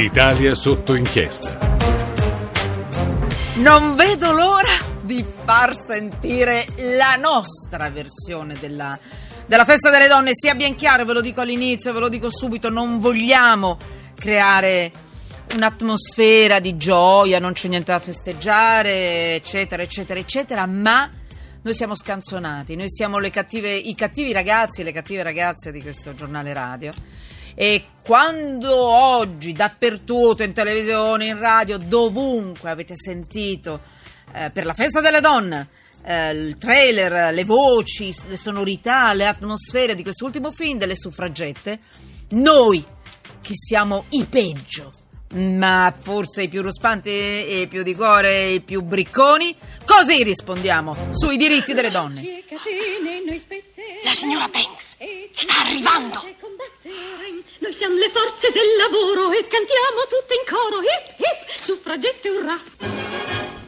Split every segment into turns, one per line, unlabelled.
Italia sotto inchiesta.
Non vedo l'ora di far sentire la nostra versione della, della festa delle donne. Sia ben chiaro, ve lo dico all'inizio, ve lo dico subito, non vogliamo creare un'atmosfera di gioia, non c'è niente da festeggiare, eccetera, eccetera, eccetera, ma noi siamo scanzonati, noi siamo cattive, i cattivi ragazzi e le cattive ragazze di questo giornale radio. E quando oggi dappertutto, in televisione, in radio, dovunque avete sentito eh, per la festa delle donne, eh, il trailer, le voci, le sonorità, le atmosfere di quest'ultimo film delle suffragette, noi che siamo i peggio, ma forse i più ruspanti e i più di cuore, i più bricconi, così rispondiamo sui diritti delle donne.
La signora Banks sta arrivando.
Noi siamo le forze del lavoro e cantiamo tutte in coro. Hip hip, suffragette urrà.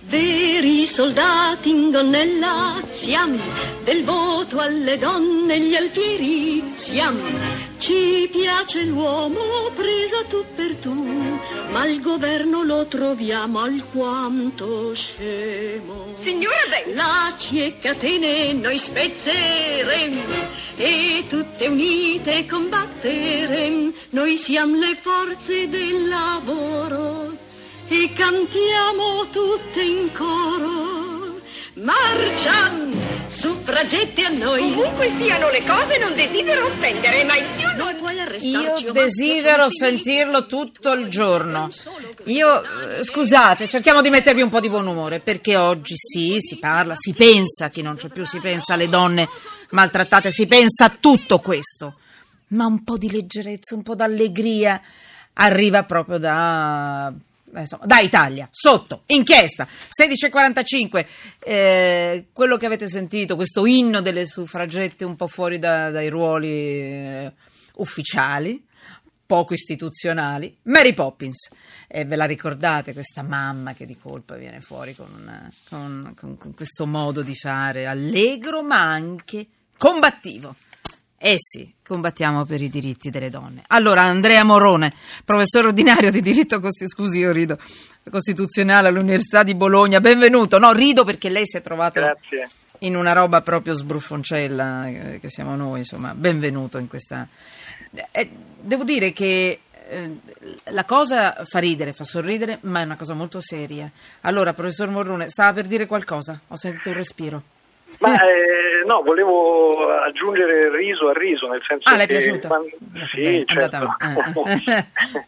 Veri soldati in gonnella siamo, del voto alle donne gli alfieri siamo. Ci piace l'uomo preso tu per tu, ma il governo lo troviamo alquanto scemo.
Signora Banks!
Laci e catene noi spezzeremo e tutte unite combatteremo. Noi siamo le forze del lavoro e cantiamo tutte in coro. Marciam, suffragetti a noi.
Comunque stiano le cose non desidero offendere, ma più
Non
non...
puoi arrestarci,
Io desidero sentirlo tutto il giorno. Io, eh, scusate, cerchiamo di mettervi un po' di buon umore, perché oggi sì, si parla, si pensa, chi non c'è più si pensa alle donne maltrattate, si pensa a tutto questo. Ma un po' di leggerezza, un po' d'allegria arriva proprio da... eh, Insomma, da Italia, sotto, inchiesta, 16.45, eh, quello che avete sentito, questo inno delle suffragette un po' fuori da- dai ruoli eh, ufficiali, poco istituzionali, Mary Poppins, e ve la ricordate questa mamma che di colpa viene fuori con, una- con- con- con questo modo di fare allegro ma anche combattivo. Eh sì, combattiamo per i diritti delle donne. Allora, Andrea Morone, professore ordinario di diritto costi- scusi, io rido, costituzionale all'Università di Bologna, benvenuto. No, rido perché lei si è trovato
Grazie.
in una roba proprio sbruffoncella, eh, che siamo noi, insomma, benvenuto in questa... Eh, devo dire che eh, la cosa fa ridere, fa sorridere, ma è una cosa molto seria. Allora, professor Morrone, stava per dire qualcosa? Ho sentito un respiro.
Ma eh, no, volevo aggiungere riso al riso, nel senso
Ah,
che...
piaciuto?
quando- Sì,
bene,
certo.
andata-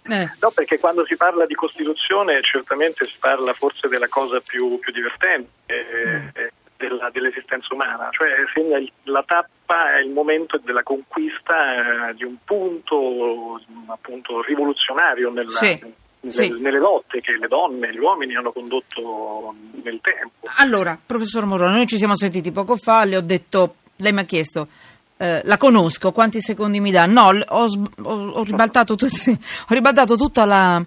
eh. Eh.
no, perché quando si parla di Costituzione certamente si parla forse della cosa più, più divertente eh, eh, della- dell'esistenza umana, cioè segna il- la tappa, è il momento della conquista eh, di un punto appunto rivoluzionario nella-
Sì, sì.
nelle lotte che le donne e gli uomini hanno condotto nel tempo.
Allora, professor Morrone, noi ci siamo sentiti poco fa, le ho detto, lei mi ha chiesto, eh, la conosco, quanti secondi mi dà? No, ho, ho- ho ribaltato, tut- sì, ho ribaltato tutta la,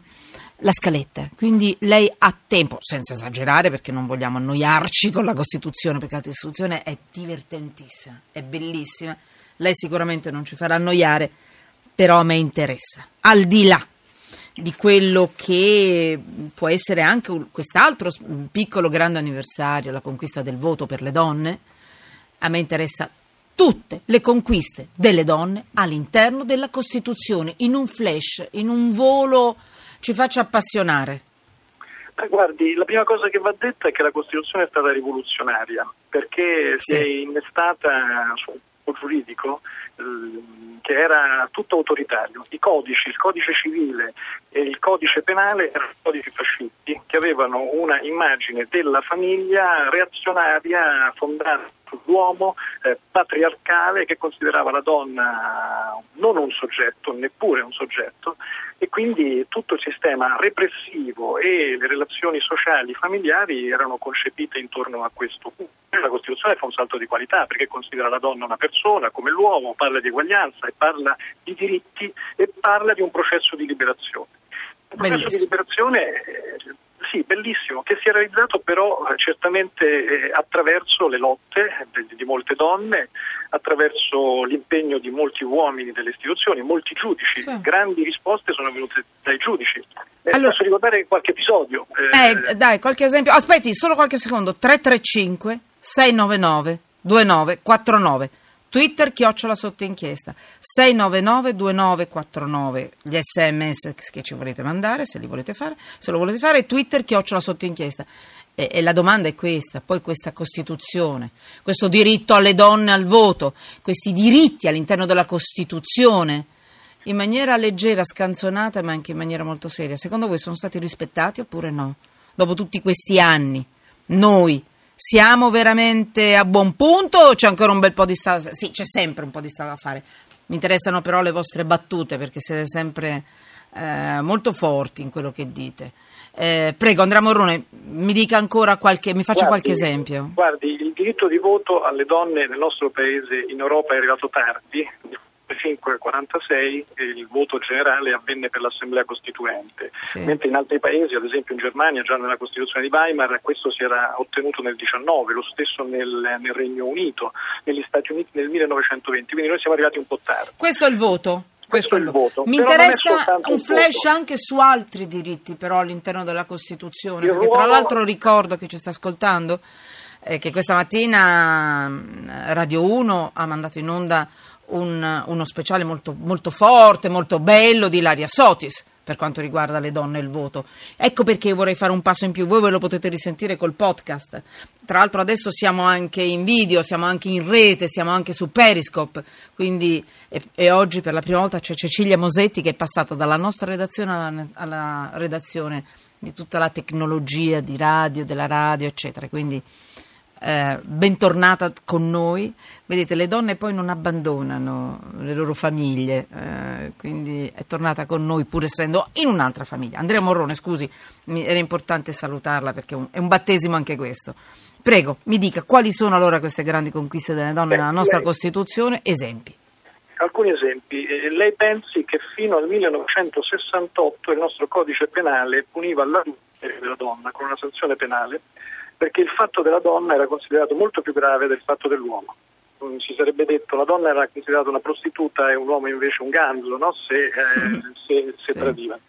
la scaletta, quindi lei ha tempo, senza esagerare perché non vogliamo annoiarci con la Costituzione, perché la Costituzione è divertentissima, è bellissima, lei sicuramente non ci farà annoiare, però a me interessa, al di là di quello che può essere anche quest'altro piccolo grande anniversario, la conquista del voto per le donne, a me interessa tutte le conquiste delle donne all'interno della Costituzione, in un flash, in un volo, ci faccia appassionare.
Ma guardi, la prima cosa che va detta è che la Costituzione è stata rivoluzionaria perché si
Sì.
è innestata su giuridico ehm, che era tutto autoritario. I codici, il codice civile e il codice penale erano codici fascisti che avevano una immagine della famiglia reazionaria fondata sull'uomo, eh, patriarcale che considerava la donna non un soggetto, neppure un soggetto, e quindi tutto il sistema repressivo e le relazioni sociali familiari erano concepite intorno a questo punto. La Costituzione fa un salto di qualità perché considera la donna una persona come l'uomo, parla di eguaglianza e parla di diritti e parla di un processo di liberazione. Un processo
Bellissimo.
di liberazione eh, Sì, bellissimo, che si è realizzato però eh, certamente eh, attraverso le lotte di, molte donne, attraverso l'impegno di molti uomini delle istituzioni, molti giudici. Sì. Grandi risposte sono venute dai giudici. Eh, allora, posso ricordare qualche episodio?
Eh, dai, qualche esempio. Aspetti, solo qualche secondo. 335 699 2949 Twitter chiocciola sotto inchiesta. 699 2949 gli sms che ci volete mandare se li volete fare se lo volete fare Twitter chiocciola sotto inchiesta. E, e la domanda è questa poi questa Costituzione questo diritto alle donne al voto questi diritti all'interno della Costituzione in maniera leggera, scanzonata ma anche in maniera molto seria secondo voi sono stati rispettati oppure no? dopo tutti questi anni noi siamo veramente a buon punto o c'è ancora un bel po' di strada? Sì, c'è sempre un po' di strada da fare. Mi interessano però le vostre battute perché siete sempre eh, molto forti in quello che dite. Eh, prego, Andrea Morrone, mi dica ancora qualche, mi faccia guardi, qualche esempio.
Guardi, il diritto di voto alle donne nel nostro paese in Europa è arrivato tardi, 1945-46 il voto generale avvenne per l'Assemblea Costituente, sì. mentre in altri paesi, ad esempio in Germania, già nella Costituzione di Weimar, questo si era ottenuto nel 19, lo stesso nel, nel Regno Unito, negli Stati Uniti nel 1920, quindi noi siamo arrivati un po' tardi.
Questo è il voto?
Questo, questo è il voto.
Mi però interessa un flash voto. anche su altri diritti però all'interno della Costituzione, il perché ruolo... tra l'altro ricordo che ci sta ascoltando eh, che questa mattina mm, Radio 1 ha mandato in onda un, uno speciale molto, molto forte, molto bello di Ilaria Sotis per quanto riguarda le donne e il voto. Ecco perché vorrei fare un passo in più, voi ve lo potete risentire col podcast. Tra l'altro adesso siamo anche in video, siamo anche in rete, siamo anche su Periscope, quindi e, e oggi per la prima volta c'è Cecilia Mosetti che è passata dalla nostra redazione alla, alla redazione di tutta la tecnologia di radio, della radio, eccetera. Quindi eh, bentornata con noi. Vedete, le donne poi non abbandonano le loro famiglie, eh, quindi è tornata con noi pur essendo in un'altra famiglia. Andrea Morrone, scusi, mi, era importante salutarla perché è un, è un, battesimo anche questo. Prego, mi dica quali sono allora queste grandi conquiste delle donne Beh, nella nostra lei, Costituzione? Esempi.
Alcuni esempi. Eh, lei pensi che fino al 1968 il nostro codice penale puniva la della donna con una sanzione penale perché il fatto della donna era considerato molto più grave del fatto dell'uomo. Mm, si sarebbe detto la donna era considerata una prostituta e un uomo invece un ganzo no? se, eh, se, se sì. tradivano.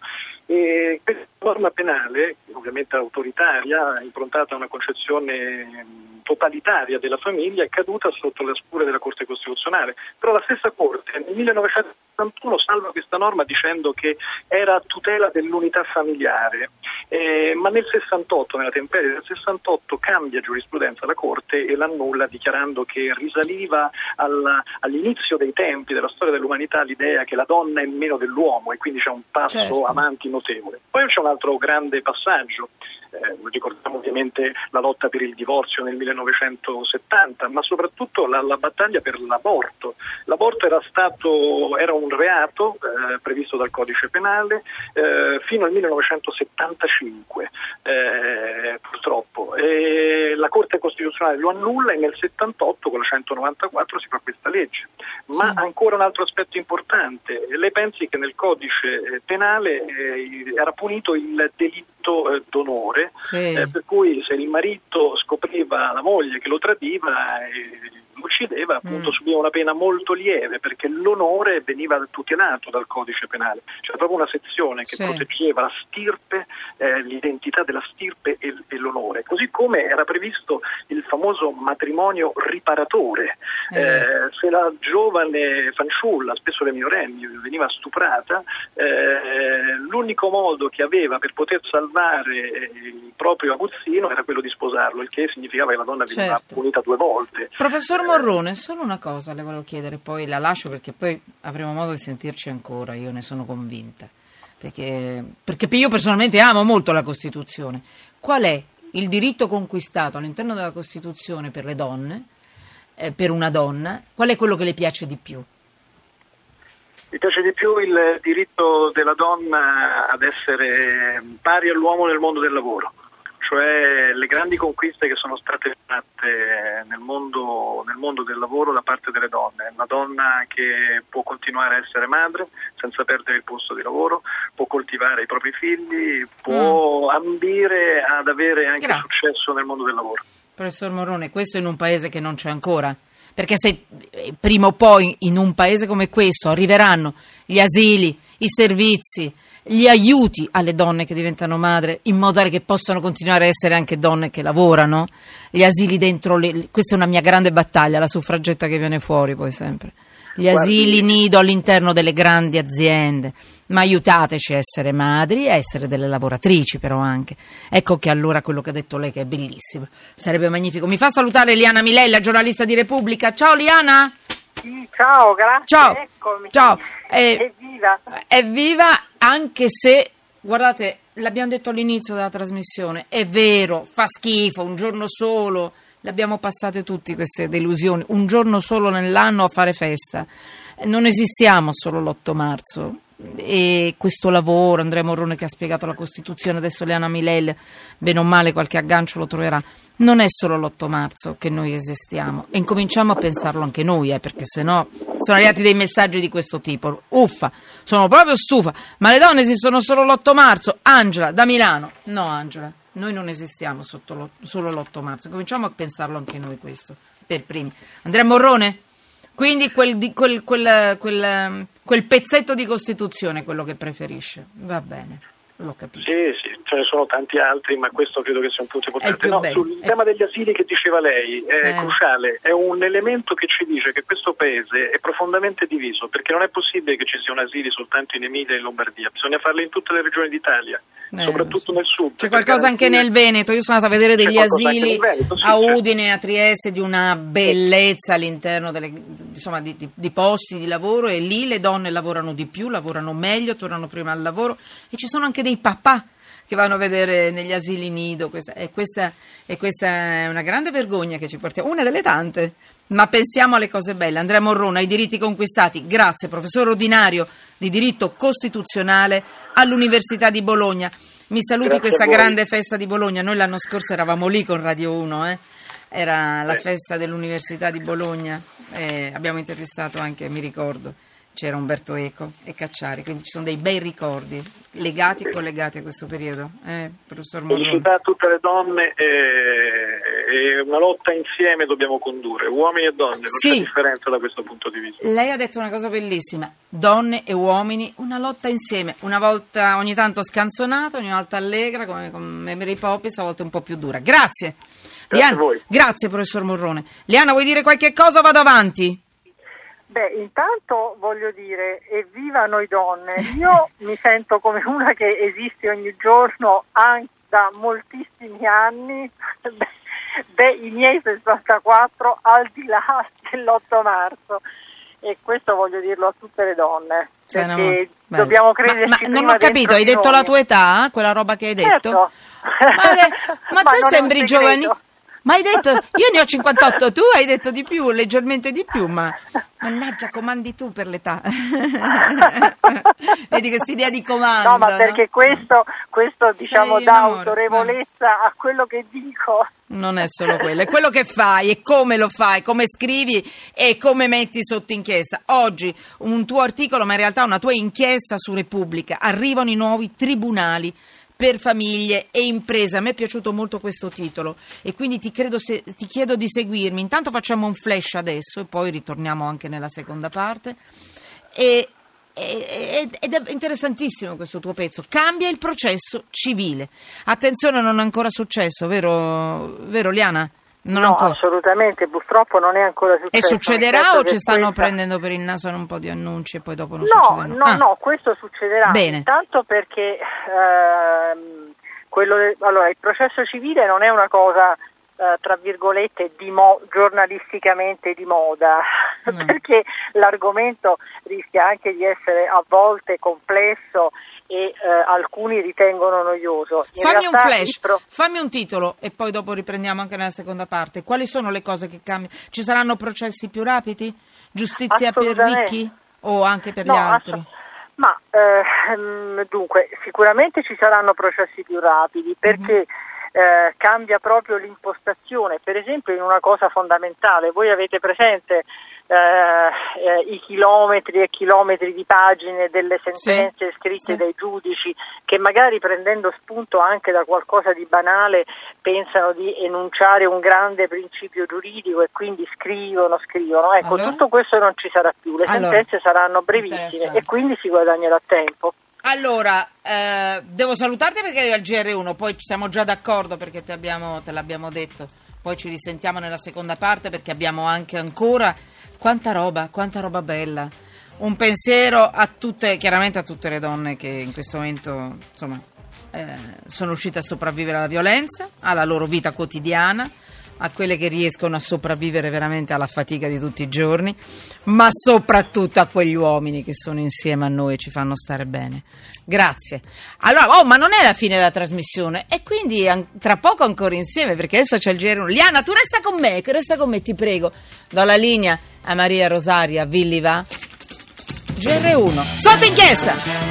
E questa norma penale, ovviamente autoritaria, improntata a una concezione totalitaria della famiglia, è caduta sotto le scure della Corte Costituzionale. Però la stessa Corte nel 1971 salva questa norma dicendo che era a tutela dell'unità familiare, eh, ma nel 68, nella temperie del 68, cambia giurisprudenza la Corte e l'annulla dichiarando che risaliva alla, all'inizio dei tempi della storia dell'umanità l'idea che la donna è meno dell'uomo e quindi c'è un passo certo. avanti notevole. Poi c'è un altro grande passaggio, eh, ricordiamo ovviamente la lotta per il divorzio nel 1970, ma soprattutto la, la battaglia per l'aborto. L'aborto era, stato, era un reato eh, previsto dal codice penale eh, fino al 1975, eh, purtroppo. E la Corte Costituzionale lo annulla e nel 78 con la 194 si fa questa legge. Ma sì. ancora un altro aspetto importante, lei pensi che nel codice eh, penale eh, era punito il delitto eh, d'onore, sì. Eh, per cui se il marito scopriva la moglie che lo tradiva eh, uccideva appunto mm. subiva una pena molto lieve perché l'onore veniva tutelato dal codice penale, c'era proprio una sezione che sì. proteggeva la stirpe, eh, l'identità della stirpe e, e, l'onore, così come era previsto il famoso matrimonio riparatore, eh. Eh, se la giovane fanciulla, spesso le minorenni, veniva stuprata, eh, l'unico modo che aveva per poter salvare il proprio aguzzino era quello di sposarlo, il che significava che la donna veniva certo. punita due volte.
Professor Morrone, solo una cosa le volevo chiedere, poi la lascio perché poi avremo modo di sentirci ancora, io ne sono convinta. Perché, perché io personalmente amo molto la Costituzione. Qual è il diritto conquistato all'interno della Costituzione per le donne, eh, per una donna? Qual è quello che le piace di più?
Mi piace di più il diritto della donna ad essere pari all'uomo nel mondo del lavoro cioè le grandi conquiste che sono state fatte nel mondo, nel mondo del lavoro da parte delle donne. Una donna che può continuare a essere madre senza perdere il posto di lavoro, può coltivare i propri figli, può mm. ambire ad avere anche Grazie. successo nel mondo del lavoro.
Professor Morone, questo in un paese che non c'è ancora. Perché se eh, prima o poi in un paese come questo arriveranno gli asili, i servizi, gli aiuti alle donne che diventano madre in modo tale che possano continuare a essere anche donne che lavorano, gli asili dentro le, questa è una mia grande battaglia, la suffragetta che viene fuori poi sempre. Gli asili nido all'interno delle grandi aziende, ma aiutateci a essere madri e a essere delle lavoratrici però anche. Ecco che allora quello che ha detto lei che è bellissimo, sarebbe magnifico. Mi fa salutare Liana Milella, giornalista di Repubblica. Ciao Liana!
Sì, ciao, grazie.
Ciao.
Eccomi.
Ciao.
Eh, evviva.
Evviva anche se, guardate, l'abbiamo detto all'inizio della trasmissione, è vero, fa schifo, un giorno solo, le abbiamo passate tutte queste delusioni, un giorno solo nell'anno a fare festa. Non esistiamo solo l'8 marzo, e questo lavoro, Andrea Morrone che ha spiegato la Costituzione, adesso Leana Milel, bene o male qualche aggancio lo troverà, non è solo l'8 marzo che noi esistiamo e incominciamo a pensarlo anche noi, eh, perché sennò sono arrivati dei messaggi di questo tipo, uffa, sono proprio stufa, ma le donne esistono solo l'8 marzo, Angela da Milano, no Angela, noi non esistiamo solo l'8 marzo, cominciamo a pensarlo anche noi questo, per primi. Andrea Morrone? Quindi quel, quel, quel, quel, pezzetto di Costituzione è quello che preferisce. Va bene, l'ho capito.
Sì, sì, ce ne sono tanti altri, ma questo credo che sia un punto importante. No, sul è... tema degli asili che diceva lei è eh. cruciale, è un elemento che ci dice che questo paese è profondamente diviso, perché non è possibile che ci siano asili soltanto in Emilia e in Lombardia, bisogna farli in tutte le regioni d'Italia eh, soprattutto nel sud.
C'è qualcosa anche nel Veneto, io sono andata a vedere degli asili Veneto, sì, a Udine e a Trieste di una bellezza all'interno delle, insomma, di, di, di, posti di lavoro e lì le donne lavorano di più, lavorano meglio, tornano prima al lavoro e ci sono anche dei papà che vanno a vedere negli asili nido questa, e, questa, e questa è una grande vergogna che ci portiamo, una delle tante. Ma pensiamo alle cose belle. Andrea Morrone, ai diritti conquistati. Grazie, professore ordinario di diritto costituzionale all'Università di Bologna. Mi saluti Grazie questa grande festa di Bologna. Noi l'anno scorso eravamo lì con Radio 1, eh? era la festa dell'Università di Bologna. Eh, abbiamo intervistato anche, mi ricordo, c'era Umberto Eco e Cacciari, quindi ci sono dei bei ricordi legati e collegati a questo periodo. Eh, professor
a tutte le donne e, una lotta insieme dobbiamo condurre, uomini e donne, non sì. c'è differenza da questo punto di vista.
Lei ha detto una cosa bellissima, donne e uomini, una lotta insieme, una volta ogni tanto scanzonata, ogni volta allegra come con Mary Poppins, a volte un po' più dura. Grazie.
Grazie, Liana,
grazie professor Morrone. Liana, vuoi dire qualche cosa o vado avanti?
Beh, intanto voglio dire, evviva noi donne. Io mi sento come una che esiste ogni giorno anche da moltissimi anni. Beh, i miei 64 al di là dell'8 marzo e questo voglio dirlo a tutte le donne perché Beh, dobbiamo crederci
ma, ma non ho capito, hai detto
noi.
la tua età, quella roba che hai detto?
Certo.
Ma, ma, ma te sembri giovanile ma hai detto, io ne ho 58, tu hai detto di più, leggermente di più, ma mannaggia, comandi tu per l'età. Vedi questa idea di comando.
No, ma perché questo, questo diciamo, dà autorevolezza a quello che dico.
Non è solo quello, è quello che fai e come lo fai, come scrivi e come metti sotto inchiesta. Oggi un tuo articolo, ma in realtà una tua inchiesta su Repubblica. Arrivano i nuovi tribunali per famiglie e imprese. A me è piaciuto molto questo titolo e quindi ti, se, ti, chiedo di seguirmi. Intanto facciamo un flash adesso e poi ritorniamo anche nella seconda parte. E, ed è interessantissimo questo tuo pezzo. Cambia il processo civile. Attenzione, non è ancora successo, vero, vero Liana?
Non no, ancora. assolutamente, purtroppo non è ancora successo.
E succederà o ci stanno questa... prendendo per il naso un po' di annunci e poi dopo non
no,
succederà?
No, ah. no, questo succederà.
Bene.
Intanto perché ehm, de... allora, il processo civile non è una cosa eh, tra virgolette di mo- giornalisticamente di moda mm. perché l'argomento rischia anche di essere a volte complesso e eh, alcuni ritengono noioso.
In fammi un flash, pro... fammi un titolo e poi dopo riprendiamo anche nella seconda parte. Quali sono le cose che cambiano? Ci saranno processi più rapidi? Giustizia per ricchi o anche per
no,
gli altri? Ass-
ma eh, dunque, sicuramente ci saranno processi più rapidi perché mm-hmm eh, cambia proprio l'impostazione, per esempio in una cosa fondamentale, voi avete presente eh, eh, i chilometri e chilometri di pagine delle sentenze
Sì,
scritte
sì.
dai giudici che magari prendendo spunto anche da qualcosa di banale pensano di enunciare un grande principio giuridico e quindi scrivono, scrivono. Ecco,
Allora?
tutto questo non ci sarà più, le
Allora,
sentenze saranno brevissime e quindi si guadagnerà tempo.
Allora, eh, devo salutarti perché arriva il GR1, poi siamo già d'accordo perché te, abbiamo- te l'abbiamo detto, poi ci risentiamo nella seconda parte perché abbiamo anche ancora quanta roba, quanta roba bella. Un pensiero a tutte, chiaramente a tutte le donne che in questo momento, insomma, eh, sono riuscite a sopravvivere alla violenza, alla loro vita quotidiana, a quelle che riescono a sopravvivere veramente alla fatica di tutti i giorni, ma soprattutto a quegli uomini che sono insieme a noi e ci fanno stare bene. Grazie. Allora, oh, ma non è la fine della trasmissione e quindi an- tra poco ancora insieme perché adesso c'è il GR1. Liana, tu resta con me, resta con me, ti prego. Do la linea a Maria Rosaria Villi va. GR1, sotto inchiesta!